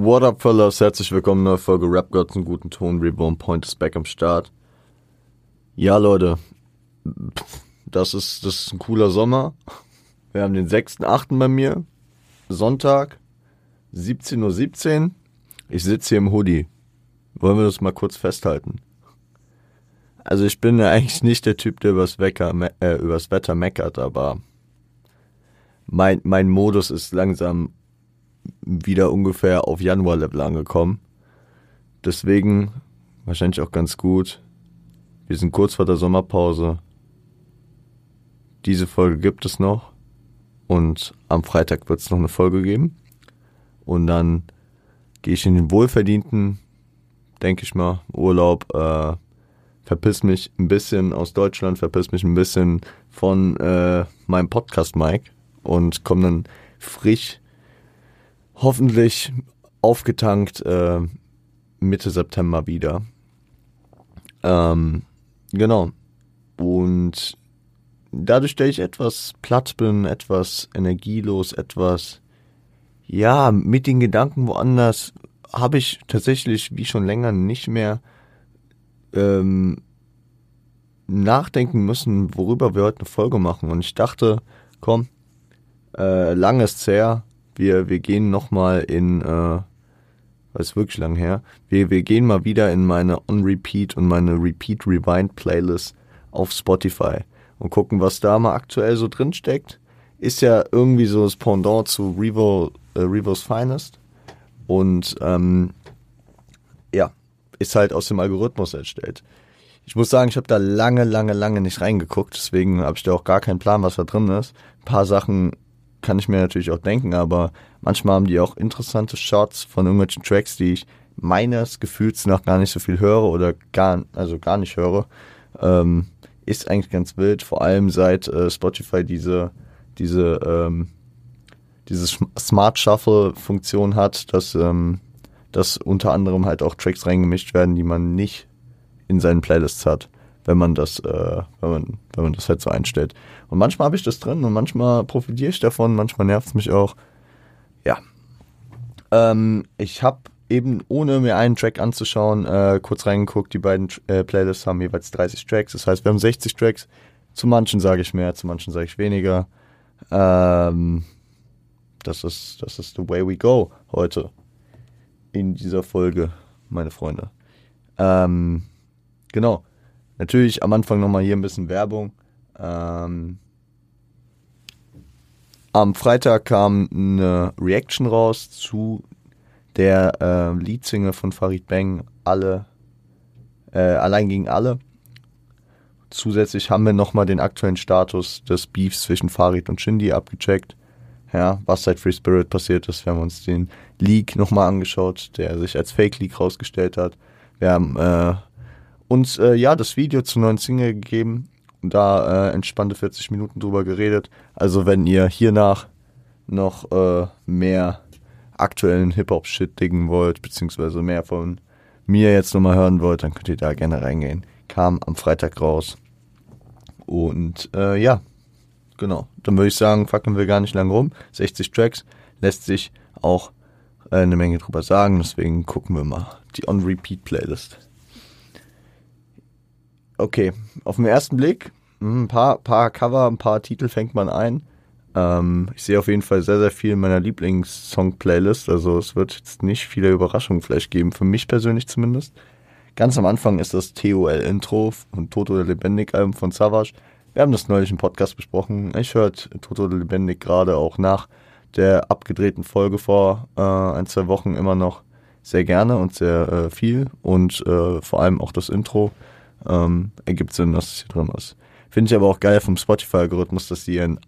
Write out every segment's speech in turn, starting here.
What up, fellas? Herzlich willkommen, neue Folge Rap Gods einen guten Ton. Reborn Point ist back am Start. Ja, Leute, das ist, das ist ein cooler Sommer. Wir haben den 6.8. bei mir. Sonntag, 17.17 Uhr. 17. Ich sitze hier im Hoodie. Wollen wir das mal kurz festhalten? Also ich bin ja eigentlich nicht der Typ, der übers, Wecker, äh, übers Wetter meckert, aber mein, mein Modus ist langsam wieder ungefähr auf Januar-Level angekommen. Deswegen wahrscheinlich auch ganz gut. Wir sind kurz vor der Sommerpause. Diese Folge gibt es noch. Und am Freitag wird es noch eine Folge geben. Und dann gehe ich in den wohlverdienten, denke ich mal, Urlaub. Äh, verpiss mich ein bisschen aus Deutschland, verpiss mich ein bisschen von äh, meinem Podcast-Mic und komme dann frisch hoffentlich aufgetankt äh, Mitte September wieder. Ähm, genau. Und dadurch, dass ich etwas platt bin, etwas energielos, etwas, ja, mit den Gedanken woanders, habe ich tatsächlich wie schon länger nicht mehr ähm, nachdenken müssen, worüber wir heute eine Folge machen. Und ich dachte, komm, äh, lang ist's her, wir, wir gehen nochmal in, äh, was ist wirklich lang her, wir, wir gehen mal wieder in meine On-Repeat und meine Repeat-Rewind-Playlist auf Spotify und gucken, was da mal aktuell so drin steckt. Ist ja irgendwie so das Pendant zu Revo, äh, Revo's Finest. Und ähm, ja, ist halt aus dem Algorithmus erstellt. Ich muss sagen, ich habe da lange, lange, lange nicht reingeguckt, deswegen habe ich da auch gar keinen Plan, was da drin ist. Ein paar Sachen kann ich mir natürlich auch denken, aber manchmal haben die auch interessante Shots von irgendwelchen Tracks, die ich meines Gefühls nach gar nicht so viel höre oder gar, also gar nicht höre. Ähm, ist eigentlich ganz wild, vor allem seit äh, Spotify diese, diese, ähm, diese Smart Shuffle Funktion hat, dass, ähm, dass unter anderem halt auch Tracks reingemischt werden, die man nicht in seinen Playlists hat wenn man das, äh, wenn man, wenn man das halt so einstellt. Und manchmal habe ich das drin und manchmal profitiere ich davon, manchmal nervt es mich auch. Ja. Ähm, ich habe eben, ohne mir einen Track anzuschauen, äh, kurz reingeguckt. Die beiden äh, Playlists haben jeweils 30 Tracks. Das heißt, wir haben 60 Tracks. Zu manchen sage ich mehr, zu manchen sage ich weniger. Ähm, das ist, das ist the way we go heute in dieser Folge, meine Freunde. Ähm, genau. Natürlich am Anfang nochmal hier ein bisschen Werbung. Ähm, am Freitag kam eine Reaction raus zu der äh, Leadsingle von Farid Bang, alle, äh, allein gegen alle. Zusätzlich haben wir nochmal den aktuellen Status des Beefs zwischen Farid und Shindy abgecheckt. Ja, was seit Free Spirit passiert ist. Wir haben uns den Leak nochmal angeschaut, der sich als Fake Leak rausgestellt hat. Wir haben äh, uns äh, ja das Video zur neuen Single gegeben da äh, entspannte 40 Minuten drüber geredet. Also wenn ihr hiernach noch äh, mehr aktuellen Hip-Hop-Shit diggen wollt, beziehungsweise mehr von mir jetzt nochmal hören wollt, dann könnt ihr da gerne reingehen. Kam am Freitag raus. Und äh, ja, genau. Dann würde ich sagen, fucken wir gar nicht lang rum. 60 Tracks lässt sich auch äh, eine Menge drüber sagen, deswegen gucken wir mal die On-Repeat-Playlist. Okay, auf den ersten Blick, hm, ein paar, paar Cover, ein paar Titel fängt man ein. Ähm, ich sehe auf jeden Fall sehr, sehr viel in meiner Lieblingssong-Playlist. Also es wird jetzt nicht viele Überraschungen vielleicht geben, für mich persönlich zumindest. Ganz am Anfang ist das TOL-Intro von Toto oder Lebendig-Album von Savage. Wir haben das neulich im Podcast besprochen. Ich höre Toto oder Lebendig gerade auch nach der abgedrehten Folge vor äh, ein, zwei Wochen immer noch sehr gerne und sehr äh, viel. Und äh, vor allem auch das Intro ähm, ergibt Sinn, dass es hier drin ist. Finde ich aber auch geil vom Spotify-Algorithmus, dass die ein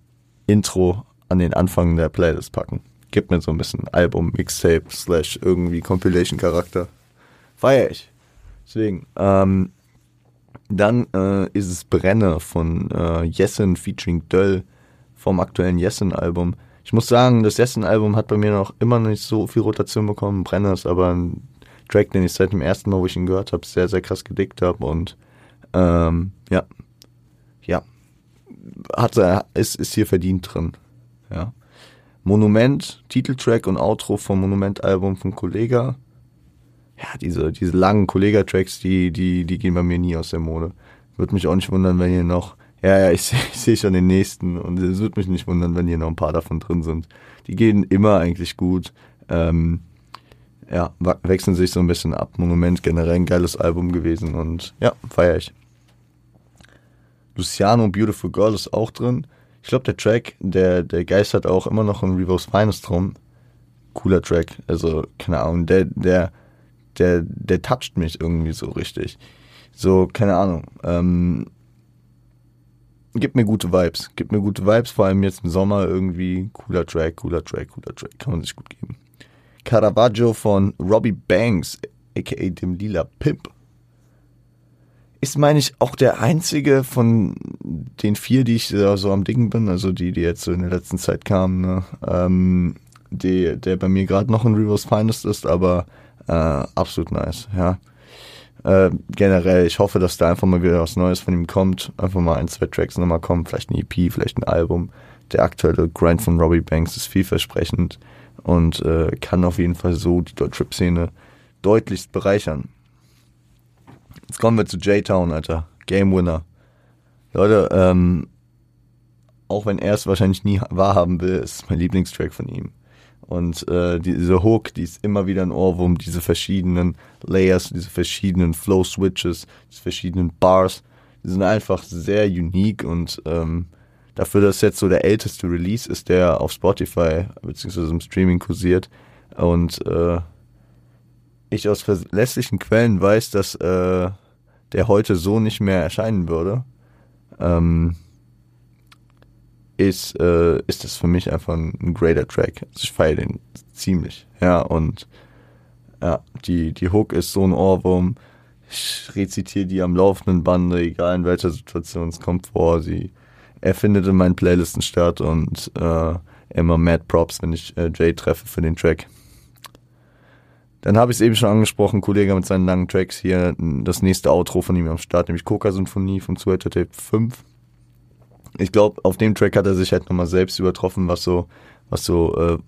Intro an den Anfang der Playlist packen. Gibt mir so ein bisschen Album, Mixtape, slash irgendwie Compilation-Charakter. Feier ich. Deswegen, ähm, dann äh, ist es Brenne von äh, Jessen featuring Döll vom aktuellen Jessen-Album. Ich muss sagen, das Jessen-Album hat bei mir noch immer nicht so viel Rotation bekommen. Brenne ist aber ein Track, den ich seit dem ersten Mal, wo ich ihn gehört habe, sehr, sehr krass gedickt habe und ähm, ja, ja, hat er, ist, ist hier verdient drin. Ja. Monument, Titeltrack und Outro vom Monument-Album von Kollega. Ja, diese, diese langen Kollega-Tracks, die, die, die gehen bei mir nie aus der Mode. Würde mich auch nicht wundern, wenn hier noch, ja, ja, ich, ich sehe schon den nächsten und es würde mich nicht wundern, wenn hier noch ein paar davon drin sind. Die gehen immer eigentlich gut. Ähm, ja, wechseln sich so ein bisschen ab. Monument generell ein geiles Album gewesen und ja, feiere ich. Luciano Beautiful Girl ist auch drin. Ich glaube, der Track, der, der geistert auch immer noch in Revo's Finest rum. Cooler Track. Also, keine Ahnung, der, der, der, der toucht mich irgendwie so richtig. So, keine Ahnung. Ähm, gibt mir gute Vibes. Gibt mir gute Vibes, vor allem jetzt im Sommer irgendwie. Cooler Track, cooler Track, cooler Track. Kann man sich gut geben. Caravaggio von Robbie Banks, aka dem lila Pimp ist, meine ich, auch der einzige von den vier, die ich so am Dingen bin, also die, die jetzt so in der letzten Zeit kamen, ne? ähm, die, der bei mir gerade noch ein Reverse Finest ist, aber äh, absolut nice, ja. Äh, generell, ich hoffe, dass da einfach mal wieder was Neues von ihm kommt. Einfach mal ein, zwei Tracks nochmal kommen, vielleicht ein EP, vielleicht ein Album. Der aktuelle Grind von Robbie Banks ist vielversprechend und äh, kann auf jeden Fall so die Deutschrap-Szene deutlichst bereichern. Jetzt kommen wir zu J-Town, Alter. Game Winner. Leute, ähm, auch wenn er es wahrscheinlich nie wahrhaben will, ist mein Lieblingstrack von ihm. Und äh, diese Hook, die ist immer wieder ein Ohrwurm, diese verschiedenen Layers, diese verschiedenen Flow-Switches, diese verschiedenen Bars, die sind einfach sehr unique und ähm, dafür, dass jetzt so der älteste Release ist, der auf Spotify bzw. im Streaming kursiert und äh, ich aus verlässlichen Quellen weiß, dass äh, der heute so nicht mehr erscheinen würde, ähm, ist, äh, ist das für mich einfach ein, ein greater Track. Also ich feiere den ziemlich. Ja, und ja, die, die Hook ist so ein Ohrwurm. Ich rezitiere die am laufenden Bande, egal in welcher Situation es kommt vor. Sie, er findet in meinen Playlisten statt und äh, immer mad Props, wenn ich äh, Jay treffe für den Track. Dann habe ich es eben schon angesprochen, Kollege mit seinen langen Tracks hier, das nächste Outro von ihm am Start, nämlich Coca-Symphonie vom Sweater Tape 5. Ich glaube, auf dem Track hat er sich halt nochmal selbst übertroffen, was so, was so, äh,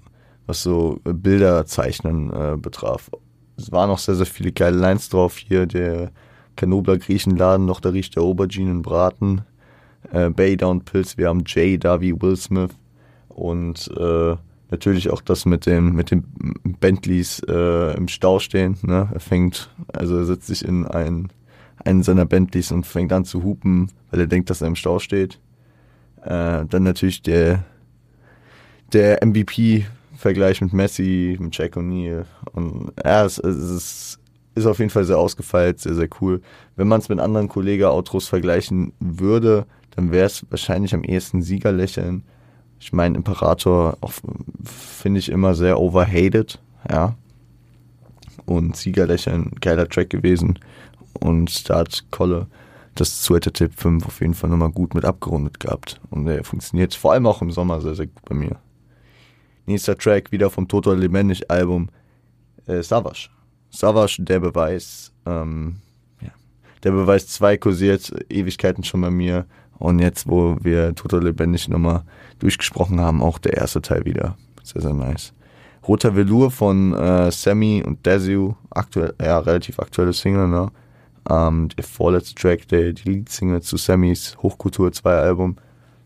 was so Bilderzeichnen äh, betraf. Es waren noch sehr, sehr viele geile Lines drauf hier, der Kanobler Griechenladen, noch da riecht der Auberginen Braten, äh, Bay Down Pills, wir haben Jay da wie Will Smith und äh, natürlich auch das mit dem mit den Bentleys äh, im Stau stehen. Ne? Er fängt, also er setzt sich in einen, einen seiner Bentleys und fängt an zu hupen, weil er denkt, dass er im Stau steht. Äh, dann natürlich der der MVP-Vergleich mit Messi, mit Jack O'Neal. Und ja, es, es ist, ist auf jeden Fall sehr ausgefeilt, sehr, sehr cool. Wenn man es mit anderen Kollege-Outros vergleichen würde, dann wäre es wahrscheinlich am ehesten Siegerlächeln ich meine, Imperator finde ich immer sehr overhated, ja. Und Siegerlächeln, geiler Track gewesen. Und da hat Kolle das zweite Tipp 5 auf jeden Fall nochmal gut mit abgerundet gehabt. Und der funktioniert vor allem auch im Sommer sehr, sehr gut bei mir. Nächster Track wieder vom Total Lebendig Album äh, Savage. Savage, der Beweis. Ähm, ja. Der Beweis 2 kursiert Ewigkeiten schon bei mir. Und jetzt, wo wir Total Lebendig nochmal durchgesprochen haben, auch der erste Teil wieder. Sehr, sehr nice. Roter Velour von äh, Sammy und Desu, aktuell, ja, relativ aktuelle Single, ne? Ähm, der vorletzte Track, der, die Lead-Single zu Sammys Hochkultur 2 Album.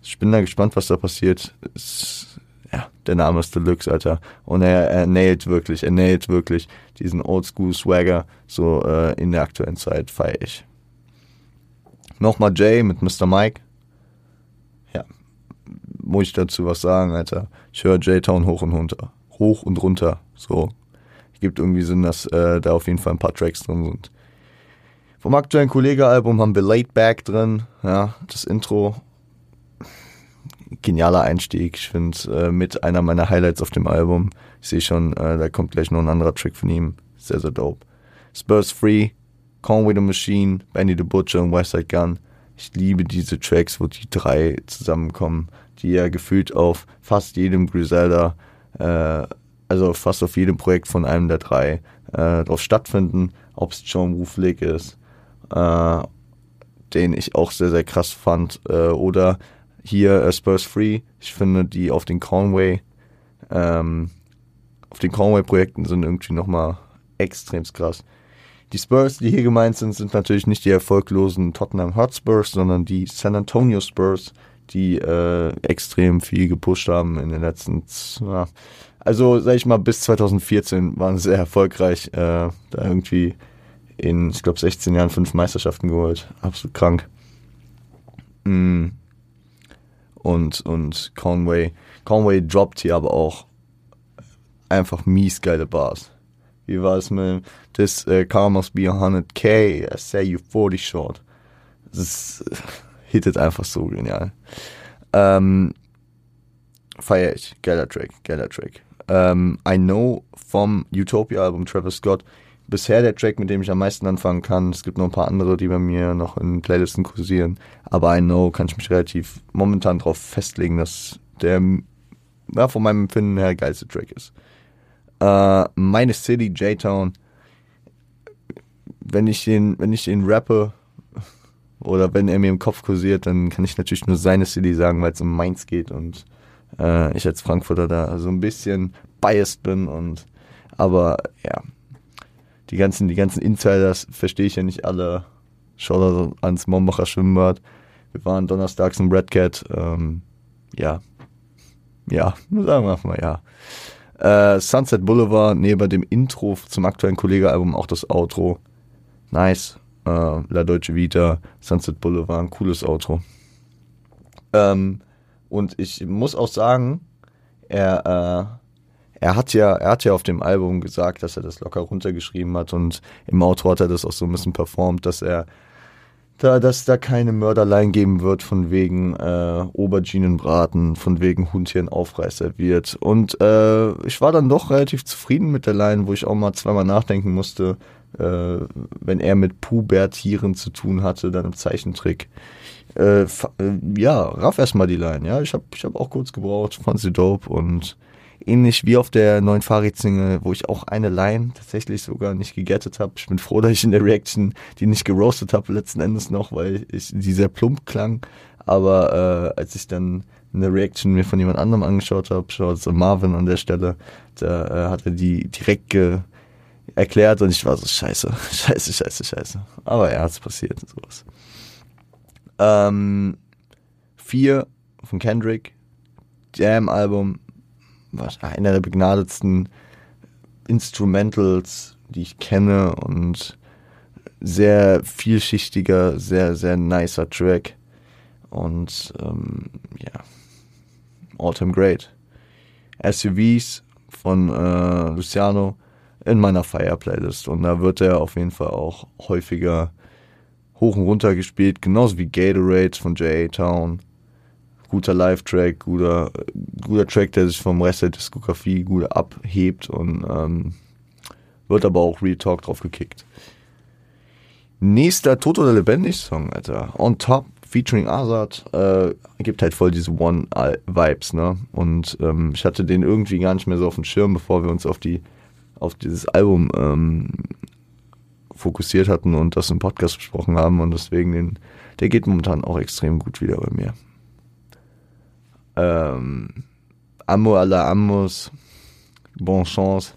Ich bin da gespannt, was da passiert. Es, ja, der Name ist Deluxe, Alter. Und er, er nailt wirklich, er nailt wirklich diesen Oldschool-Swagger so äh, in der aktuellen Zeit, feier ich. Nochmal Jay mit Mr. Mike muss ich dazu was sagen, Alter. Ich höre J-Town hoch und runter. Hoch und runter. So. Gibt irgendwie Sinn, dass äh, da auf jeden Fall ein paar Tracks drin sind. Vom aktuellen Kollege-Album haben wir Laid Back drin. Ja, das Intro. Genialer Einstieg. Ich finde äh, mit einer meiner Highlights auf dem Album. Ich sehe schon, äh, da kommt gleich noch ein anderer Track von ihm. Sehr, sehr dope. Spurs Free, Conway the Machine, Benny the Butcher und Westside Gun. Ich liebe diese Tracks, wo die drei zusammenkommen die ja gefühlt auf fast jedem Griselda, äh, also fast auf jedem Projekt von einem der drei äh, drauf stattfinden, ob es John Woof League ist, äh, den ich auch sehr, sehr krass fand, äh, oder hier äh, Spurs Free, ich finde die auf den Conway ähm, auf den Conway-Projekten sind irgendwie nochmal extrem krass. Die Spurs, die hier gemeint sind, sind natürlich nicht die erfolglosen Tottenham Hotspurs, sondern die San Antonio Spurs, die äh, extrem viel gepusht haben in den letzten, ja, also sag ich mal, bis 2014 waren sie sehr erfolgreich, äh, da irgendwie in, ich glaube, 16 Jahren fünf Meisterschaften geholt. Absolut krank. Mm. Und, und Conway, Conway droppt hier aber auch einfach mies geile Bars. Wie war es mit This uh, car must be 100k, I say you 40 short. Das hittet einfach so genial. Ähm, feier ich. Geiler Track, geiler Track. Ähm, I Know vom Utopia-Album Travis Scott. Bisher der Track, mit dem ich am meisten anfangen kann. Es gibt noch ein paar andere, die bei mir noch in Playlisten kursieren. Aber I Know kann ich mich relativ momentan darauf festlegen, dass der ja, von meinem Empfinden her geilste Track ist. Äh, meine City, J-Town. Wenn ich den, wenn ich den rappe oder wenn er mir im Kopf kursiert, dann kann ich natürlich nur seine City sagen, weil es um Mainz geht und äh, ich als Frankfurter da so ein bisschen biased bin und aber ja, die ganzen, die ganzen Insiders verstehe ich ja nicht alle. Da ans Mombacher Schwimmbad. Wir waren donnerstags im Red Cat. Ähm, ja. Ja, sagen wir mal ja. Äh, Sunset Boulevard, neben dem Intro zum aktuellen Kollege-Album auch das Outro. Nice. Äh, La Deutsche Vita, Sunset Boulevard, ein cooles Outro. Ähm, und ich muss auch sagen, er, äh, er hat ja, er hat ja auf dem Album gesagt, dass er das locker runtergeschrieben hat und im Outro hat er das auch so ein bisschen performt, dass er da, dass da keine Mörderlein geben wird von wegen äh, Auberginenbraten, von wegen Hundchen Aufreißer wird. Und äh, ich war dann doch relativ zufrieden mit der Line, wo ich auch mal zweimal nachdenken musste, äh, wenn er mit Pubertieren zu tun hatte, dann im Zeichentrick. Äh, äh, ja, raff erstmal die Line, ja. Ich habe ich hab auch kurz gebraucht, fand sie dope und ähnlich wie auf der neuen Fahrradsingle, wo ich auch eine Line tatsächlich sogar nicht gegettet habe. Ich bin froh, dass ich in der Reaction die nicht geroastet habe letzten Endes noch, weil ich die sehr plump klang. Aber äh, als ich dann eine Reaction mir von jemand anderem angeschaut habe, schaut so Marvin an der Stelle, da äh, hat er die direkt ge erklärt und ich war so scheiße, scheiße, scheiße, scheiße. Aber ja, es passiert sowas. Ähm, vier von Kendrick, Jam-Album, einer der begnadetsten Instrumentals, die ich kenne und sehr vielschichtiger, sehr, sehr nicer Track. Und ähm, ja, All-Time Great. SUVs von äh, Luciano in meiner Fire-Playlist und da wird er auf jeden Fall auch häufiger hoch und runter gespielt, genauso wie Gatorade von J.A. Town guter Live-Track, guter, guter Track, der sich vom Rest der Diskografie gut abhebt und ähm, wird aber auch Real Talk drauf gekickt. Nächster Tot oder Lebendig Song, Alter. On Top featuring Azad äh, gibt halt voll diese One-Vibes, ne? Und ähm, ich hatte den irgendwie gar nicht mehr so auf dem Schirm, bevor wir uns auf die auf dieses Album ähm, fokussiert hatten und das im Podcast besprochen haben und deswegen den, der geht momentan auch extrem gut wieder bei mir ähm, Amo alla Amos, Bon Chance.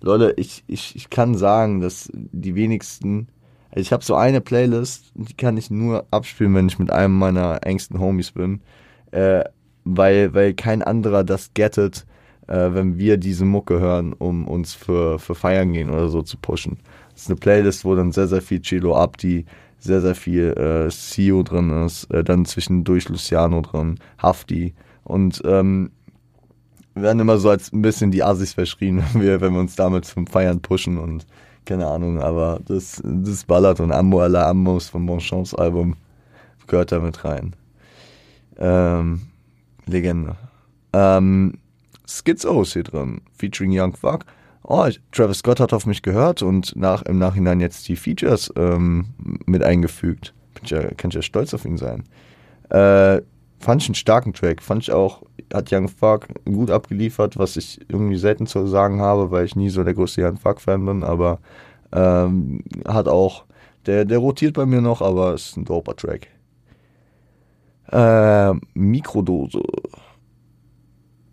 Leute, ich, ich, ich kann sagen, dass die wenigsten, also ich habe so eine Playlist, die kann ich nur abspielen, wenn ich mit einem meiner engsten Homies bin, äh, weil, weil kein anderer das gettet, äh, wenn wir diese Mucke hören, um uns für, für Feiern gehen oder so zu pushen. Das ist eine Playlist, wo dann sehr, sehr viel Chilo Abdi, sehr, sehr viel äh, CEO drin ist, äh, dann zwischendurch Luciano drin, Hafti, und ähm, werden immer so als ein bisschen die Asis verschrien, wenn wir, wenn wir uns damit zum Feiern pushen und keine Ahnung, aber das, das ballert und Ammo à la Amos vom Bonchance Album gehört da mit rein. Ähm, Legende. Ähm, Schizo hier drin, featuring Young Fuck. Oh, Travis Scott hat auf mich gehört und nach, im Nachhinein jetzt die Features ähm, mit eingefügt. Ja, kann ich ja stolz auf ihn sein. Äh, fand ich einen starken Track. Fand ich auch, hat Young Fuck gut abgeliefert, was ich irgendwie selten zu sagen habe, weil ich nie so der größte Young Fuck-Fan bin, aber ähm, hat auch, der, der rotiert bei mir noch, aber ist ein doper Track. Äh, Mikrodose.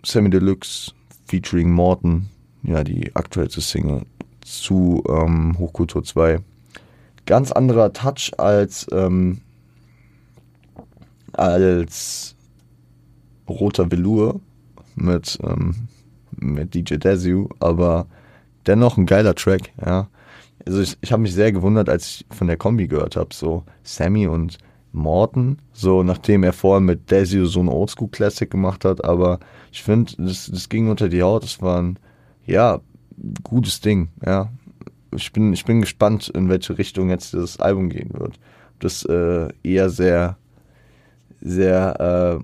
Semi Deluxe featuring Morton, ja, die aktuellste Single zu ähm, Hochkultur 2. Ganz anderer Touch als, ähm, als Roter Velour mit, ähm, mit DJ Desu, aber dennoch ein geiler Track, ja. Also ich, ich habe mich sehr gewundert, als ich von der Kombi gehört habe, so Sammy und Morton, so nachdem er vorher mit Desio so ein Oldschool-Classic gemacht hat, aber ich finde, das, das ging unter die Haut, das war ein, ja, gutes Ding, ja. Ich bin, ich bin gespannt, in welche Richtung jetzt das Album gehen wird. Das äh, eher sehr, sehr äh,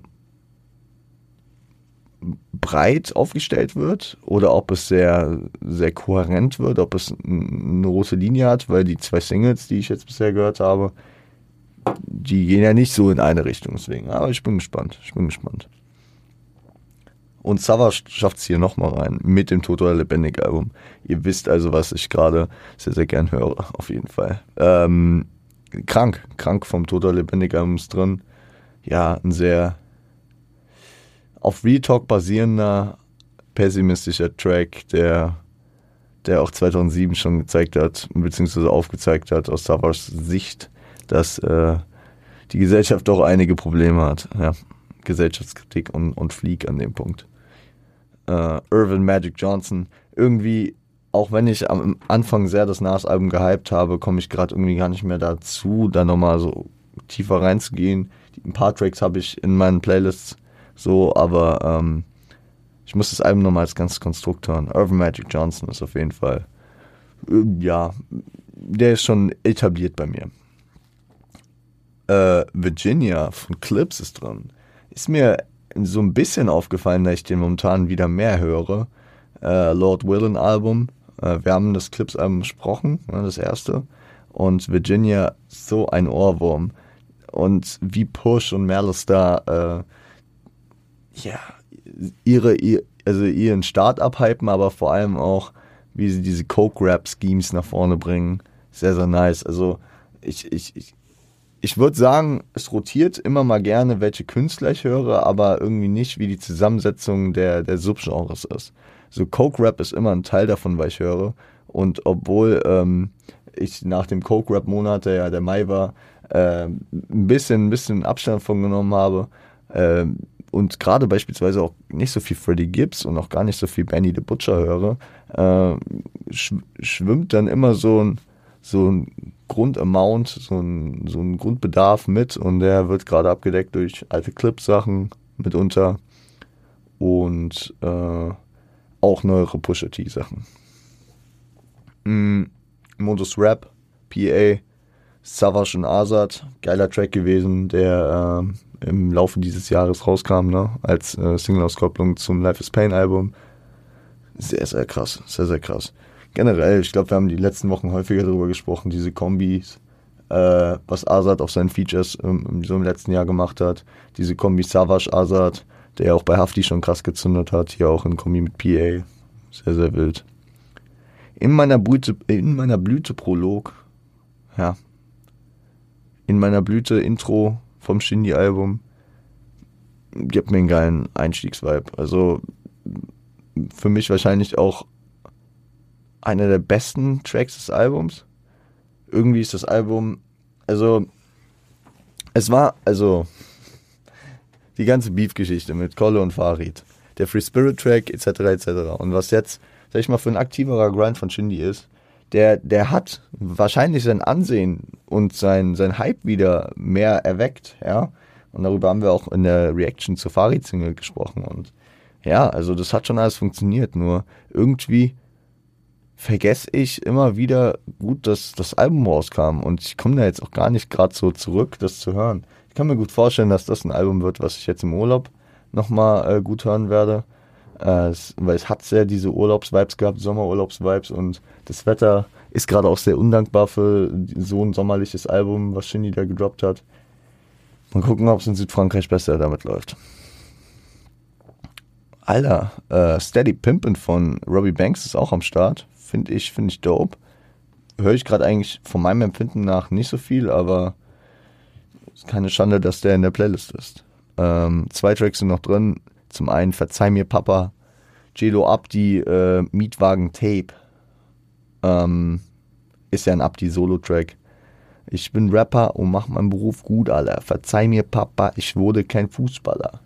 breit aufgestellt wird oder ob es sehr, sehr kohärent wird, ob es eine rote Linie hat, weil die zwei Singles, die ich jetzt bisher gehört habe, die gehen ja nicht so in eine Richtung, deswegen. Aber ich bin gespannt. Ich bin gespannt. Und Savage schafft es hier nochmal rein mit dem Total Lebendig Album. Ihr wisst also, was ich gerade sehr, sehr gern höre, auf jeden Fall. Ähm, krank, krank vom Total Lebendig Album ist drin. Ja, ein sehr auf Real Talk basierender, pessimistischer Track, der, der auch 2007 schon gezeigt hat, beziehungsweise aufgezeigt hat aus Savages Sicht, dass äh, die Gesellschaft doch einige Probleme hat. Ja, Gesellschaftskritik und, und Fleek an dem Punkt. Äh, Irvin Magic Johnson, irgendwie, auch wenn ich am Anfang sehr das Nas-Album gehypt habe, komme ich gerade irgendwie gar nicht mehr dazu, da nochmal so tiefer reinzugehen. Ein paar Tracks habe ich in meinen Playlists so, aber ähm, ich muss das Album nochmal als ganzes Konstrukt hören. Irvin Magic Johnson ist auf jeden Fall, äh, ja, der ist schon etabliert bei mir äh, Virginia von Clips ist drin. Ist mir so ein bisschen aufgefallen, dass ich den momentan wieder mehr höre. Äh, Lord Willen Album. Äh, wir haben das Clips-Album besprochen, ne, das erste. Und Virginia, so ein Ohrwurm. Und wie Push und da, äh, ja, ihre, ihr, also ihren Start abhypen, aber vor allem auch, wie sie diese Coke-Rap-Schemes nach vorne bringen. Sehr, sehr nice. Also, ich, ich, ich ich würde sagen, es rotiert immer mal gerne, welche Künstler ich höre, aber irgendwie nicht, wie die Zusammensetzung der, der Subgenres ist. So Coke-Rap ist immer ein Teil davon, was ich höre. Und obwohl ähm, ich nach dem Coke-Rap-Monat, der ja der Mai war, äh, ein bisschen, ein bisschen Abstand von genommen habe äh, und gerade beispielsweise auch nicht so viel Freddie Gibbs und auch gar nicht so viel Benny the Butcher höre, äh, sch schwimmt dann immer so ein, so ein Grundamount, so ein, so ein Grundbedarf mit und der wird gerade abgedeckt durch alte Clip-Sachen mitunter und äh, auch neuere Pusher T-Sachen. Mm, Modus Rap, PA, Savage und Azad, geiler Track gewesen, der äh, im Laufe dieses Jahres rauskam, ne? als äh, Single-Auskopplung zum Life is Pain Album. Sehr, sehr krass, sehr, sehr krass generell, ich glaube, wir haben die letzten Wochen häufiger darüber gesprochen, diese Kombis, äh, was Azad auf seinen Features ähm, so im letzten Jahr gemacht hat. Diese Kombi Savage Azad, der ja auch bei Hafti schon krass gezündet hat, hier auch in Kombi mit PA. Sehr, sehr wild. In meiner Blüte, in meiner Blüte Prolog, ja, in meiner Blüte Intro vom Shindy-Album, gibt mir einen geilen Einstiegsvibe. Also für mich wahrscheinlich auch einer der besten Tracks des Albums. Irgendwie ist das Album, also es war, also die ganze Beef-Geschichte mit Kolle und Farid, der Free Spirit Track etc. etc. Und was jetzt, sag ich mal, für ein aktiverer Grind von Shindy ist, der, der hat wahrscheinlich sein Ansehen und sein, sein Hype wieder mehr erweckt, ja. Und darüber haben wir auch in der Reaction zur Farid-Single gesprochen. Und ja, also das hat schon alles funktioniert, nur irgendwie vergesse ich immer wieder gut, dass das Album rauskam und ich komme da jetzt auch gar nicht gerade so zurück, das zu hören. Ich kann mir gut vorstellen, dass das ein Album wird, was ich jetzt im Urlaub nochmal äh, gut hören werde, äh, es, weil es hat sehr diese Urlaubsvibes gehabt, Sommerurlaubsvibes und das Wetter ist gerade auch sehr undankbar für so ein sommerliches Album, was Shindy da gedroppt hat. Mal gucken, ob es in Südfrankreich besser damit läuft. Alter, äh, Steady Pimpin' von Robbie Banks ist auch am Start finde ich, finde ich dope. Höre ich gerade eigentlich von meinem Empfinden nach nicht so viel, aber ist keine Schande, dass der in der Playlist ist. Ähm, zwei Tracks sind noch drin. Zum einen Verzeih mir Papa, Jelo Abdi äh, Mietwagen Tape ähm, ist ja ein Abdi-Solo-Track. Ich bin Rapper und mach meinen Beruf gut, Alter. Verzeih mir, Papa, ich wurde kein Fußballer.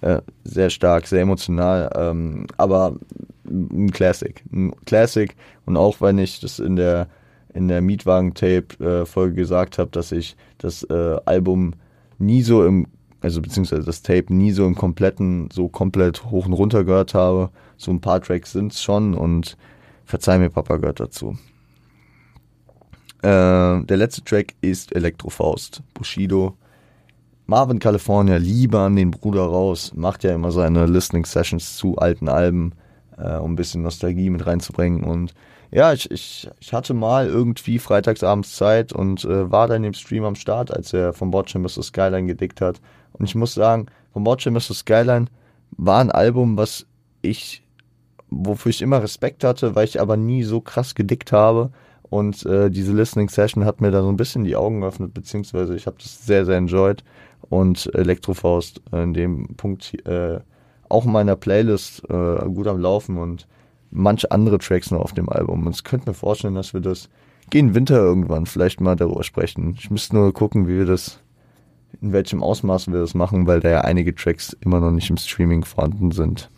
Äh, sehr stark, sehr emotional, ähm, aber ein Classic. Ein Classic und auch wenn ich das in der in der Mietwagen-Tape-Folge äh, gesagt habe, dass ich das äh, Album nie so im, also beziehungsweise das Tape nie so im kompletten, so komplett hoch und runter gehört habe. So ein paar Tracks sind es schon und Verzeih mir, Papa gehört dazu. Äh, der letzte Track ist Elektrofaust, Bushido. Marvin California, Liebe an den Bruder raus, macht ja immer seine Listening Sessions zu alten Alben, äh, um ein bisschen Nostalgie mit reinzubringen. Und ja, ich, ich, ich hatte mal irgendwie freitagsabends Zeit und äh, war dann im Stream am Start, als er vom Botchem Mr. Skyline gedickt hat. Und ich muss sagen, vom Botchem Mr. Skyline war ein Album, was ich wofür ich immer Respekt hatte, weil ich aber nie so krass gedickt habe. Und äh, diese Listening Session hat mir da so ein bisschen die Augen geöffnet, beziehungsweise ich habe das sehr, sehr enjoyed. Und Elektrofaust in dem Punkt äh, auch in meiner Playlist äh, gut am Laufen und manche andere Tracks noch auf dem Album. Und ich könnte mir vorstellen, dass wir das gegen Winter irgendwann vielleicht mal darüber sprechen. Ich müsste nur gucken, wie wir das, in welchem Ausmaß wir das machen, weil da ja einige Tracks immer noch nicht im Streaming vorhanden sind.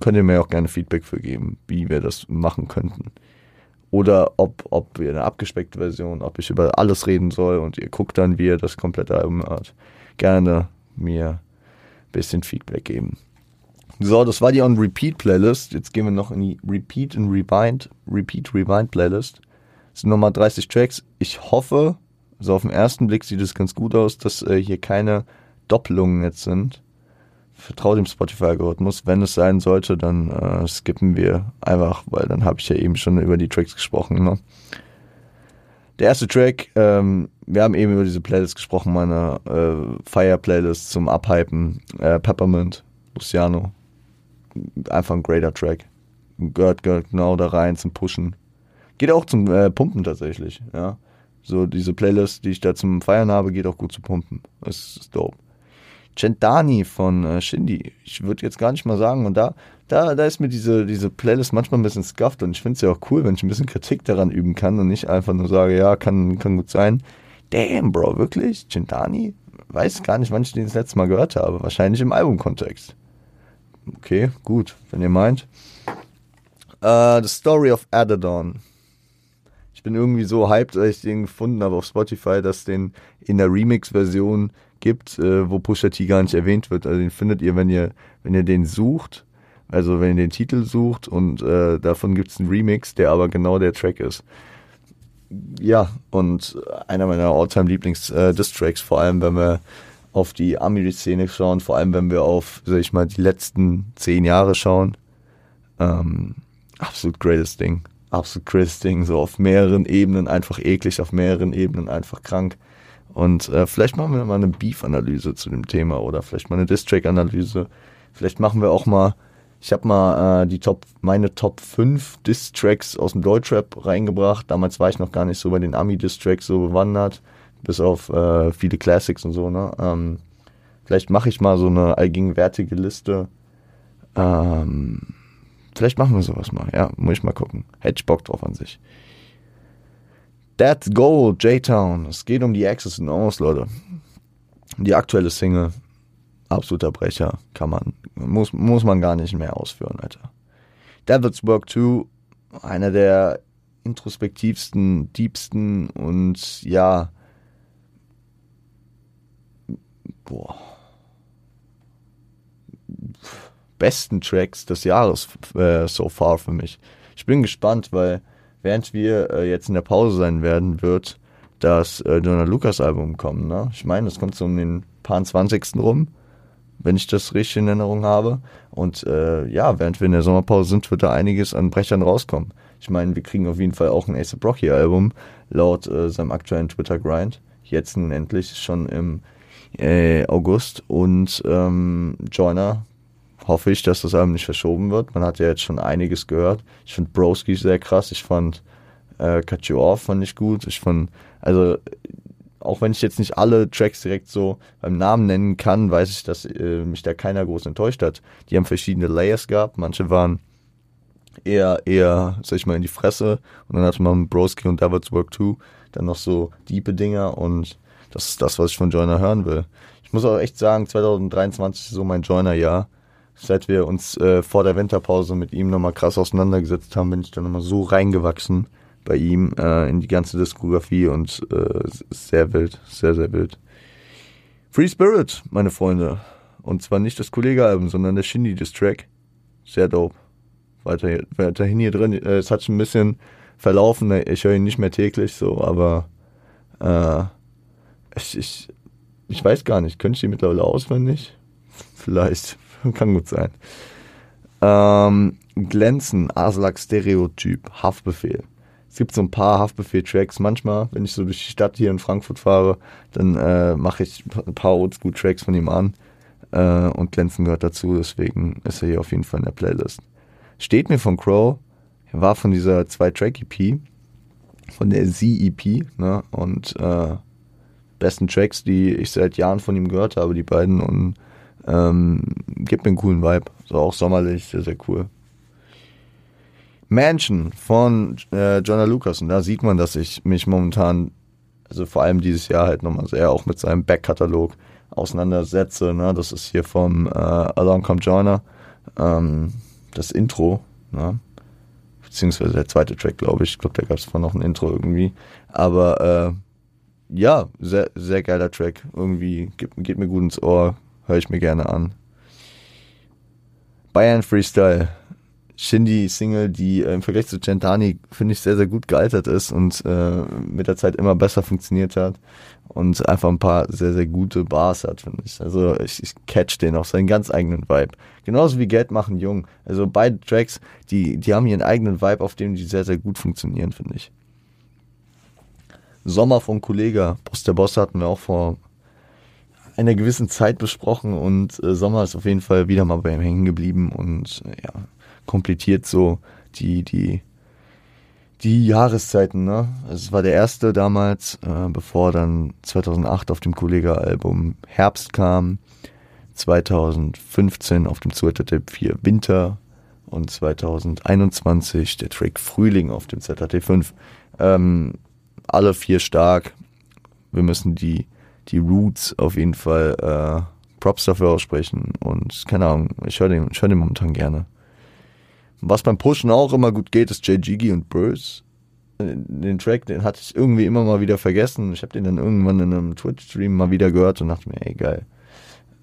könnt ihr mir auch gerne Feedback für geben, wie wir das machen könnten. Oder ob, ob wir eine abgespeckte Version, ob ich über alles reden soll und ihr guckt dann, wie ihr das komplette Album hört. Gerne mir ein bisschen Feedback geben. So, das war die On Repeat Playlist. Jetzt gehen wir noch in die Repeat and Rewind, Repeat Rewind Playlist. Das sind nochmal 30 Tracks. Ich hoffe, also auf den ersten Blick sieht es ganz gut aus, dass äh, hier keine Doppelungen jetzt sind vertraue dem Spotify-Algorithmus. Wenn es sein sollte, dann äh, skippen wir einfach, weil dann habe ich ja eben schon über die Tracks gesprochen. Ne? Der erste Track, ähm, wir haben eben über diese Playlist gesprochen, meine äh, Fire-Playlist zum Abhypen, äh, Peppermint, Luciano. Einfach ein greater Track. Gehört, gehört genau da rein zum Pushen. Geht auch zum äh, Pumpen tatsächlich, ja. So diese Playlist, die ich da zum Feiern habe, geht auch gut zu pumpen. Das ist dope. Gentani von äh, Shindy. Ich würde jetzt gar nicht mal sagen, und da, da, da ist mir diese, diese Playlist manchmal ein bisschen scuffed und ich finde es ja auch cool, wenn ich ein bisschen Kritik daran üben kann und nicht einfach nur sage, ja, kann, kann gut sein. Damn, Bro, wirklich? Gentani? Weiß gar nicht, wann ich den das letzte Mal gehört habe. Wahrscheinlich im Albumkontext. Okay, gut, wenn ihr meint. Uh, The Story of Adadon. Ich bin irgendwie so hyped, als ich den gefunden habe auf Spotify, dass den in der Remix-Version gibt, äh, wo Pusha T gar nicht erwähnt wird. Also den findet ihr, wenn ihr, wenn ihr den sucht, also wenn ihr den Titel sucht und äh, davon gibt es einen Remix, der aber genau der Track ist. Ja, und einer meiner Alltime Lieblings äh, Diss-Tracks, vor allem wenn wir auf die Ami-Szene schauen, vor allem wenn wir auf, sag ich mal, die letzten zehn Jahre schauen. Ähm, absolut greatest Ding. Absolut greatest Ding. So auf mehreren Ebenen einfach eklig, auf mehreren Ebenen einfach krank. Und äh, vielleicht machen wir mal eine Beef-Analyse zu dem Thema oder vielleicht mal eine Distrack-Analyse. Vielleicht machen wir auch mal, ich habe mal äh, die Top, meine Top 5 Distracks aus dem Deutschrap reingebracht. Damals war ich noch gar nicht so bei den Ami-Distracks so bewandert, bis auf äh, viele Classics und so. Ne? Ähm, vielleicht mache ich mal so eine allgegenwärtige Liste. Ähm, vielleicht machen wir sowas mal, ja, muss ich mal gucken. Hätte ich Bock drauf an sich. That's Gold, J-Town. Es geht um die Access and O's, Leute. Die aktuelle Single, absoluter Brecher, kann man, muss, muss man gar nicht mehr ausführen, Alter. Devil's Work 2, einer der introspektivsten, diebsten und ja, boah, besten Tracks des Jahres äh, so far für mich. Ich bin gespannt, weil während wir äh, jetzt in der Pause sein werden, wird das äh, Donald Lucas Album kommen. Ne? Ich meine, das kommt so um den paar 20. rum, wenn ich das richtig in Erinnerung habe. Und äh, ja, während wir in der Sommerpause sind, wird da einiges an Brechern rauskommen. Ich meine, wir kriegen auf jeden Fall auch ein Ace Brocky Album laut äh, seinem aktuellen Twitter Grind. Jetzt nun endlich schon im äh, August und ähm, Joyner hoffe ich, dass das Album nicht verschoben wird. Man hat ja jetzt schon einiges gehört. Ich finde Broski sehr krass. Ich fand äh, Cut You Off fand ich gut. Ich fand, also auch wenn ich jetzt nicht alle Tracks direkt so beim Namen nennen kann, weiß ich, dass äh, mich da keiner groß enttäuscht hat. Die haben verschiedene Layers gehabt, manche waren eher, eher, sag ich mal, in die Fresse und dann hatte man Broski und Devil's Work 2 dann noch so diepe Dinger und das ist das, was ich von Joiner hören will. Ich muss auch echt sagen, 2023 ist so mein Joiner-Jahr. Seit wir uns äh, vor der Winterpause mit ihm nochmal krass auseinandergesetzt haben, bin ich dann nochmal so reingewachsen bei ihm äh, in die ganze Diskografie und äh, sehr wild, sehr, sehr wild. Free Spirit, meine Freunde. Und zwar nicht das Kollege-Album, sondern der Shindy Diss Track. Sehr dope. Weiter, weiterhin hier drin. Äh, es hat schon ein bisschen verlaufen. Ich höre ihn nicht mehr täglich so, aber äh, ich, ich, ich weiß gar nicht. Könnte ich die mittlerweile auswendig? Vielleicht. Kann gut sein. Ähm, Glänzen, Aslak Stereotyp, Haftbefehl es gibt so ein paar Haftbefehl-Tracks. Manchmal, wenn ich so durch die Stadt hier in Frankfurt fahre, dann äh, mache ich ein paar Oldschool-Tracks von ihm an. Äh, und Glänzen gehört dazu, deswegen ist er hier auf jeden Fall in der Playlist. Steht mir von Crow, er war von dieser zwei-Track-EP, von der Z-EP, ne? Und äh, besten Tracks, die ich seit Jahren von ihm gehört habe, die beiden. Und ähm, gibt mir einen coolen Vibe. So auch sommerlich, sehr, sehr cool. Mansion von äh, Jonah Lucas. Und da sieht man, dass ich mich momentan, also vor allem dieses Jahr halt nochmal sehr auch mit seinem Backkatalog auseinandersetze. Ne? Das ist hier vom äh, Along Come Jonah, ähm, das Intro, ne? beziehungsweise der zweite Track, glaube ich. Ich glaube, da gab es vorhin noch ein Intro irgendwie. Aber äh, ja, sehr, sehr geiler Track. Irgendwie geht, geht mir gut ins Ohr, höre ich mir gerne an. Bayern Freestyle Shindy-Single, die äh, im Vergleich zu Gentani, finde ich, sehr, sehr gut gealtert ist und äh, mit der Zeit immer besser funktioniert hat und einfach ein paar sehr, sehr gute Bars hat, finde ich. Also ich, ich catch den auf seinen ganz eigenen Vibe. Genauso wie Geld machen jung. Also beide Tracks, die, die haben ihren eigenen Vibe, auf dem die sehr, sehr gut funktionieren, finde ich. Sommer von Kollega, Boss der Boss hatten wir auch vor einer gewissen Zeit besprochen und äh, Sommer ist auf jeden Fall wieder mal bei ihm hängen geblieben und äh, ja, komplettiert so die, die, die Jahreszeiten, ne? Also es war der erste damals, äh, bevor dann 2008 auf dem Kollega-Album Herbst kam, 2015 auf dem ZT 4 Winter und 2021 der Track Frühling auf dem ZT 5. Ähm, alle vier stark. Wir müssen die, die Roots auf jeden Fall äh, Props dafür aussprechen und keine Ahnung, ich höre den, hör den momentan gerne. Was beim Pushen auch immer gut geht, ist Jiggy und Bruce. Den Track, den hatte ich irgendwie immer mal wieder vergessen. Ich habe den dann irgendwann in einem Twitch-Stream mal wieder gehört und dachte mir, ey, geil.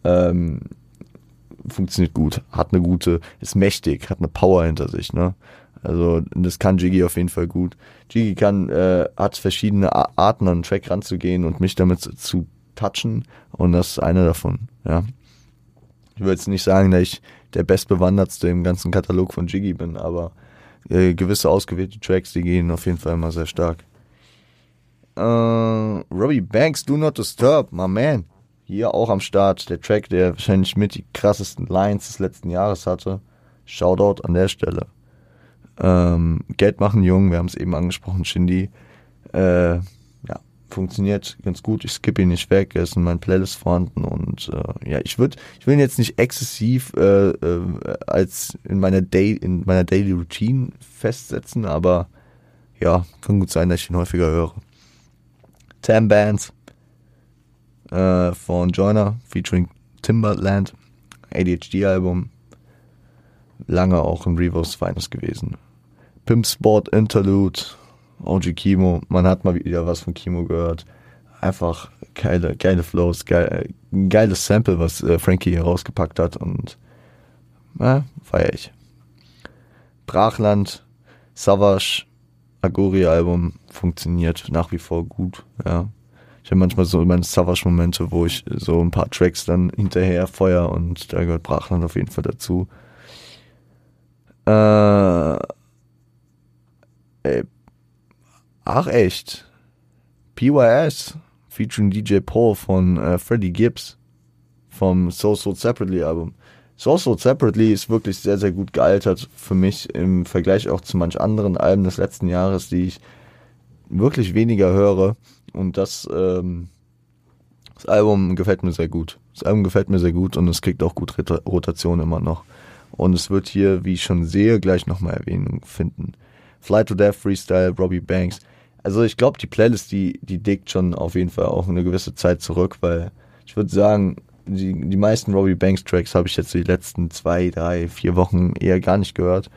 Ähm, funktioniert gut, hat eine gute, ist mächtig, hat eine Power hinter sich, ne? Also das kann Jiggy auf jeden Fall gut. Jiggy kann, äh, hat verschiedene Arten an den Track ranzugehen und mich damit zu touchen und das ist eine davon, ja. Ich würde jetzt nicht sagen, dass ich der bestbewandertste im ganzen Katalog von Jiggy bin, aber äh, gewisse ausgewählte Tracks, die gehen auf jeden Fall immer sehr stark. Äh, Robbie Banks, Do Not Disturb, my man. Hier auch am Start, der Track, der wahrscheinlich mit die krassesten Lines des letzten Jahres hatte. Shoutout an der Stelle. Ähm, Geld machen jung, wir haben es eben angesprochen, Shindy. Äh, funktioniert ganz gut. Ich skippe ihn nicht weg. Er ist in meinen Playlist vorhanden und äh, ja, ich würde, ich will ihn jetzt nicht exzessiv äh, äh, als in meiner Day, in meiner Daily Routine festsetzen, aber ja, kann gut sein, dass ich ihn häufiger höre. Tam Bands äh, von Joyner featuring Timberland, ADHD-Album, lange auch in Revo's Finest gewesen. Pimp Sport Interlude OG Kimo, man hat mal wieder was von Kimo gehört. Einfach geile, geile Flows, geil, geiles Sample, was äh, Frankie hier rausgepackt hat und äh, feier ich. Brachland, Savage, Agori-Album funktioniert nach wie vor gut, ja. Ich habe manchmal so meine Savage-Momente, wo ich so ein paar Tracks dann hinterher feuer und da gehört Brachland auf jeden Fall dazu. Äh, ey, Ach echt. PYS featuring DJ Paul von äh, Freddie Gibbs vom So So Separately Album. So So Separately ist wirklich sehr, sehr gut gealtert für mich im Vergleich auch zu manch anderen Alben des letzten Jahres, die ich wirklich weniger höre. Und das, ähm, das Album gefällt mir sehr gut. Das Album gefällt mir sehr gut und es kriegt auch gut Rotation immer noch. Und es wird hier, wie ich schon sehe, gleich nochmal Erwähnung finden. Fly to Death, Freestyle, Robbie Banks. Also ich glaube, die Playlist, die, die dickt schon auf jeden Fall auch eine gewisse Zeit zurück, weil ich würde sagen, die, die meisten Robbie Banks Tracks habe ich jetzt die letzten zwei, drei, vier Wochen eher gar nicht gehört.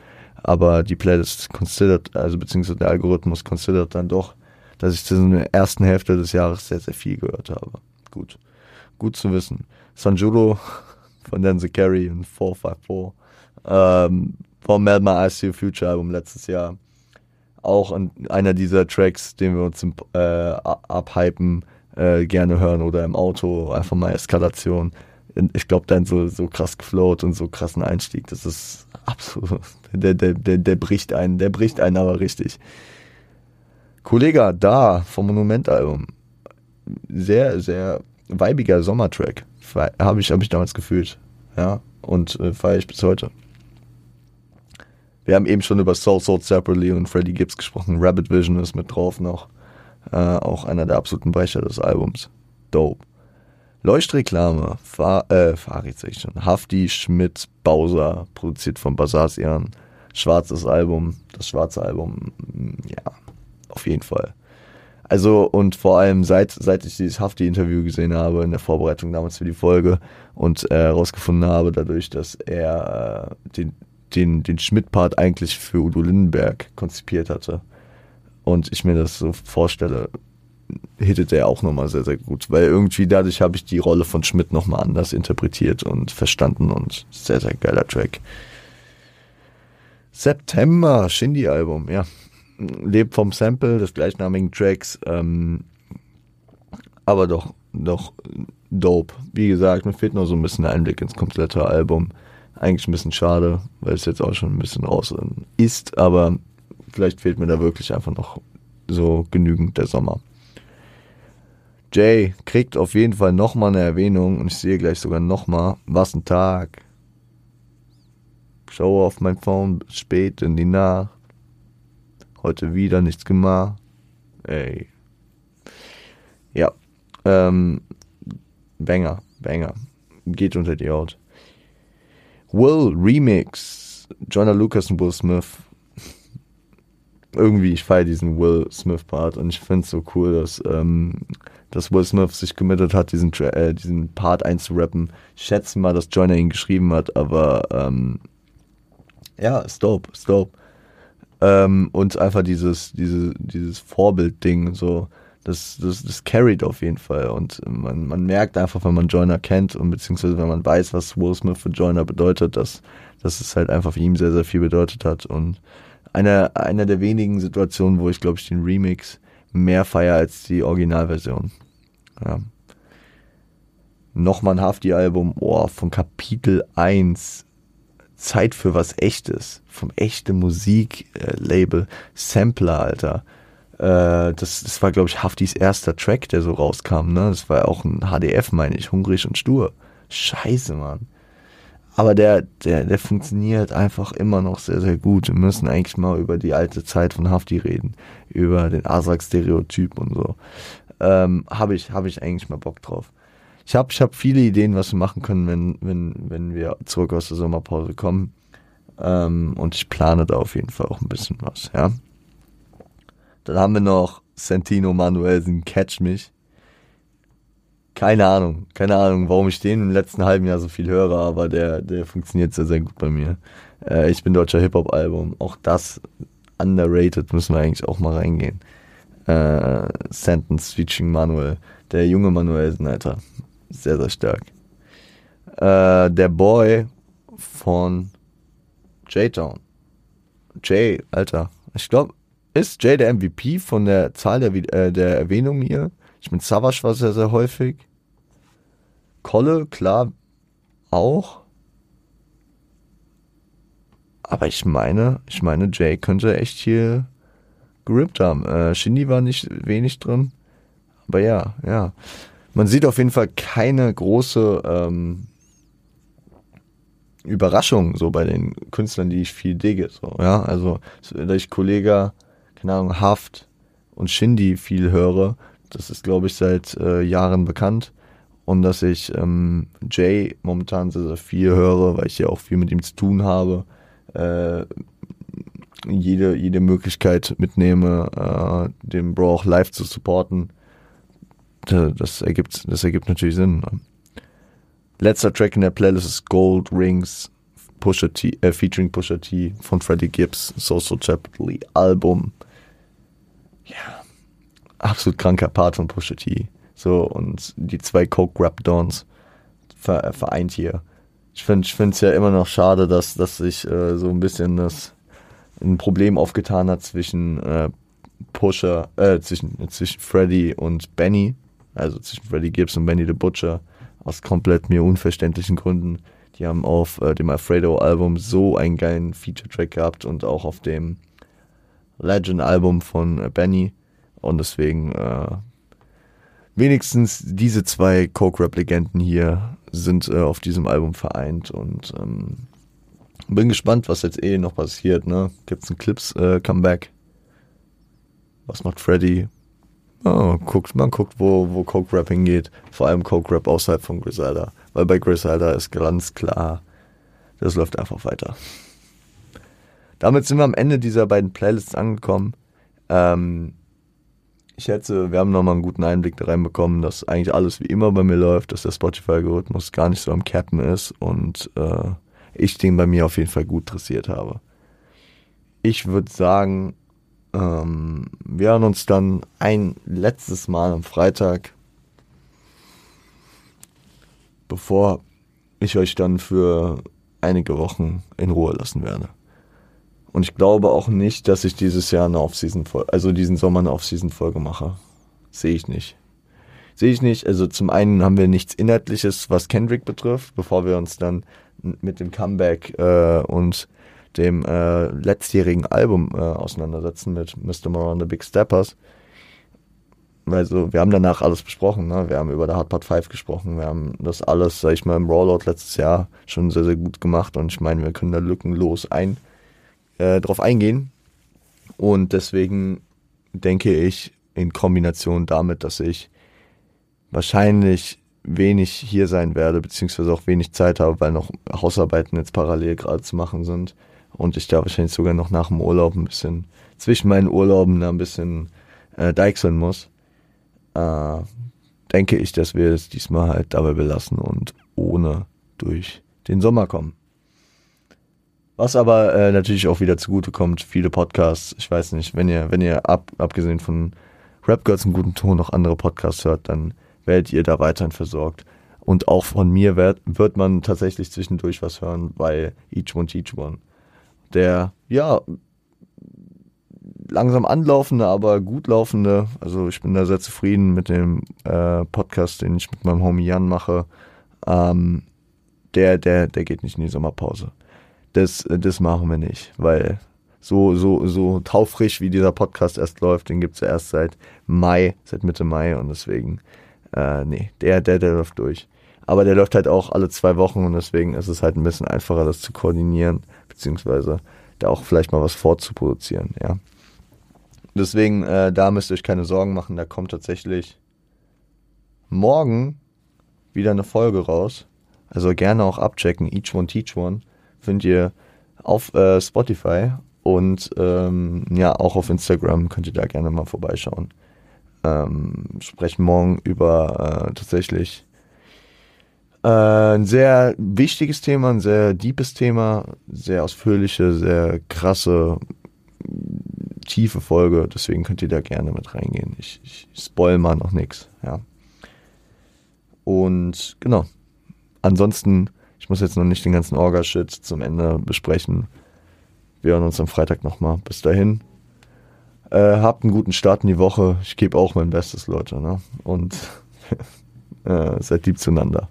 Aber die Playlist considered, also beziehungsweise der Algorithmus considered dann doch, dass ich in der ersten Hälfte des Jahres sehr, sehr viel gehört habe. Gut. Gut zu wissen. Sanjuro von Denzel Carey und 454 ähm, vom Melma ICU Future Album letztes Jahr. Auch einer dieser Tracks, den wir uns äh, abhypen, äh, gerne hören oder im Auto, einfach mal Eskalation. Ich glaube, dann so, so krass geflowt und so krassen Einstieg, das ist absolut, der, der, der, der bricht einen, der bricht einen aber richtig. Kollege da vom Monumentalbum, sehr, sehr weibiger Sommertrack, habe ich, hab ich damals gefühlt, ja, und äh, feiere ich bis heute. Wir haben eben schon über Soul Sold Separately und Freddie Gibbs gesprochen. Rabbit Vision ist mit drauf noch. Äh, auch einer der absoluten Brecher des Albums. Dope. Leuchtreklame. Fahr, äh, Farid sag ich schon. Hafti, Schmidt, Bowser. Produziert von Basasian. Schwarzes Album. Das schwarze Album. Ja, auf jeden Fall. Also und vor allem seit, seit ich dieses Hafti-Interview gesehen habe in der Vorbereitung damals für die Folge und herausgefunden äh, habe dadurch, dass er äh, den den, den Schmidt-Part eigentlich für Udo Lindenberg konzipiert hatte. Und ich mir das so vorstelle, hittet er auch nochmal sehr, sehr gut. Weil irgendwie dadurch habe ich die Rolle von Schmidt nochmal anders interpretiert und verstanden und sehr, sehr geiler Track. September, Shindy-Album, ja. Lebt vom Sample des gleichnamigen Tracks, ähm, aber doch, doch dope. Wie gesagt, mir fehlt noch so ein bisschen Einblick ins komplette Album. Eigentlich ein bisschen schade, weil es jetzt auch schon ein bisschen raus ist, aber vielleicht fehlt mir da wirklich einfach noch so genügend der Sommer. Jay kriegt auf jeden Fall nochmal eine Erwähnung und ich sehe gleich sogar nochmal, was ein Tag. Schaue auf mein Phone spät in die Nacht. Heute wieder nichts gemacht. Ey. Ja. Ähm, Banger, Banger. Geht unter die Haut. Will Remix. Jonah Lucas und Will Smith. Irgendwie, ich feiere diesen Will Smith-Part und ich finde es so cool, dass, ähm, dass Will Smith sich committed hat, diesen, äh, diesen Part einzurappen. Ich schätze mal, dass Jonah ihn geschrieben hat, aber ähm, ja, ist dope, ist dope. Ähm, und einfach dieses, diese, dieses Vorbild-Ding, so das, das, das carried auf jeden Fall. Und man, man merkt einfach, wenn man Joyner kennt und beziehungsweise wenn man weiß, was Will Smith für Joyner bedeutet, dass, dass es halt einfach für ihn sehr, sehr viel bedeutet hat. Und einer einer der wenigen Situationen, wo ich, glaube ich, den Remix mehr feier als die Originalversion. Ja. Nochmal ein Hafti-Album, oh, von Kapitel 1. Zeit für was Echtes. Vom echte Musik-Label. Sampler, Alter. Äh, das, das war, glaube ich, Haftis erster Track, der so rauskam. Ne? Das war auch ein HDF, meine ich, hungrig und stur. Scheiße, Mann. Aber der, der, der funktioniert einfach immer noch sehr, sehr gut. Wir müssen eigentlich mal über die alte Zeit von Hafti reden. Über den Asak-Stereotyp und so. Ähm, habe ich, hab ich eigentlich mal Bock drauf. Ich habe ich hab viele Ideen, was wir machen können, wenn, wenn, wenn wir zurück aus der Sommerpause kommen. Ähm, und ich plane da auf jeden Fall auch ein bisschen was, ja. Dann haben wir noch Santino Manuelsen, Catch mich. Keine Ahnung, keine Ahnung, warum ich den im letzten halben Jahr so viel höre, aber der, der funktioniert sehr, sehr gut bei mir. Äh, ich bin deutscher Hip-Hop-Album. Auch das underrated, müssen wir eigentlich auch mal reingehen. Äh, Sentence featuring Manuel. Der junge Manuelsen, Alter. Sehr, sehr stark. Äh, der Boy von J-Town. Jay, Alter. Ich glaube, ist Jay der MVP von der Zahl der, äh, der Erwähnungen hier? Ich meine, Savage war sehr, sehr häufig. Kolle, klar, auch. Aber ich meine, ich meine, Jay könnte echt hier gerippt haben. Äh, Shindy war nicht wenig drin. Aber ja, ja. Man sieht auf jeden Fall keine große ähm, Überraschung so bei den Künstlern, die ich viel digge. So, ja, also, da ich Kollege keine Ahnung, Haft und Shindy viel höre. Das ist, glaube ich, seit äh, Jahren bekannt. Und dass ich ähm, Jay momentan sehr, sehr viel höre, weil ich ja auch viel mit ihm zu tun habe. Äh, jede, jede Möglichkeit mitnehme, äh, den Bro auch live zu supporten. Das ergibt, das ergibt natürlich Sinn. Ne? Letzter Track in der Playlist ist Gold Rings Pusha T, äh, featuring Pusha T von Freddie Gibbs, Social Chapter Album. Ja, absolut kranker Part von Pusha T. So, und die zwei Coke Rap Dons vereint hier. Ich finde es ja immer noch schade, dass, dass sich äh, so ein bisschen das ein Problem aufgetan hat zwischen äh, Pusher, äh, zwischen, zwischen Freddy und Benny, also zwischen Freddy Gibbs und Benny the Butcher, aus komplett mir unverständlichen Gründen. Die haben auf äh, dem Alfredo-Album so einen geilen Feature-Track gehabt und auch auf dem Legend-Album von äh, Benny. Und deswegen äh, wenigstens diese zwei Coke-Rap-Legenden hier sind äh, auf diesem Album vereint und ähm, bin gespannt, was jetzt eh noch passiert. Ne? Gibt es ein Clips-Comeback? Äh, was macht Freddy? Oh, guckt, man guckt, wo, wo Coke Rap hingeht. Vor allem Coke Rap außerhalb von Griselda. Weil bei Griselda ist ganz klar, das läuft einfach weiter. Damit sind wir am Ende dieser beiden Playlists angekommen. Ähm, ich schätze, wir haben nochmal einen guten Einblick da reinbekommen, dass eigentlich alles wie immer bei mir läuft, dass der Spotify-Algorithmus gar nicht so am Cappen ist und äh, ich den bei mir auf jeden Fall gut dressiert habe. Ich würde sagen, ähm, wir hören uns dann ein letztes Mal am Freitag, bevor ich euch dann für einige Wochen in Ruhe lassen werde. Und ich glaube auch nicht, dass ich dieses Jahr eine Off-Season, also diesen Sommer eine Off-Season-Folge mache. Sehe ich nicht. Sehe ich nicht. Also zum einen haben wir nichts Inhaltliches, was Kendrick betrifft, bevor wir uns dann mit dem Comeback äh, und dem äh, letztjährigen Album äh, auseinandersetzen mit Mr. Moore and the Big Steppers. Also, wir haben danach alles besprochen, ne? Wir haben über der Hard Part 5 gesprochen, wir haben das alles, sag ich mal, im Rollout letztes Jahr schon sehr, sehr gut gemacht und ich meine, wir können da lückenlos ein, äh, drauf eingehen. Und deswegen denke ich, in Kombination damit, dass ich wahrscheinlich wenig hier sein werde, beziehungsweise auch wenig Zeit habe, weil noch Hausarbeiten jetzt parallel gerade zu machen sind und ich da wahrscheinlich sogar noch nach dem Urlaub ein bisschen, zwischen meinen Urlauben da ein bisschen äh, deichseln muss, äh, denke ich, dass wir es diesmal halt dabei belassen und ohne durch den Sommer kommen. Was aber äh, natürlich auch wieder zugute kommt, viele Podcasts, ich weiß nicht, wenn ihr, wenn ihr ab, abgesehen von Rap Girls einen guten Ton noch andere Podcasts hört, dann werdet ihr da weiterhin versorgt. Und auch von mir wird, wird man tatsächlich zwischendurch was hören bei Each One Teach One. Der, ja, langsam anlaufende, aber gut laufende, also ich bin da sehr zufrieden mit dem äh, Podcast, den ich mit meinem Homie Jan mache. Ähm, der, der, der geht nicht in die Sommerpause. Das, das machen wir nicht, weil so, so, so taufrisch wie dieser Podcast erst läuft, den gibt es erst seit Mai, seit Mitte Mai und deswegen äh, nee, der, der, der läuft durch. Aber der läuft halt auch alle zwei Wochen und deswegen ist es halt ein bisschen einfacher, das zu koordinieren, beziehungsweise da auch vielleicht mal was vorzuproduzieren, ja. Deswegen, äh, da müsst ihr euch keine Sorgen machen, da kommt tatsächlich morgen wieder eine Folge raus. Also gerne auch abchecken. Each One Teach One findet ihr auf äh, Spotify und ähm, ja, auch auf Instagram könnt ihr da gerne mal vorbeischauen ähm, sprechen morgen über äh, tatsächlich äh, ein sehr wichtiges Thema, ein sehr deepes Thema, sehr ausführliche, sehr krasse, tiefe Folge. Deswegen könnt ihr da gerne mit reingehen. Ich, ich spoil mal noch nichts. Ja. Und genau. Ansonsten, muss jetzt noch nicht den ganzen Orga-Shit zum Ende besprechen. Wir hören uns am Freitag nochmal. Bis dahin. Äh, habt einen guten Start in die Woche. Ich gebe auch mein Bestes, Leute. Ne? Und äh, seid lieb zueinander.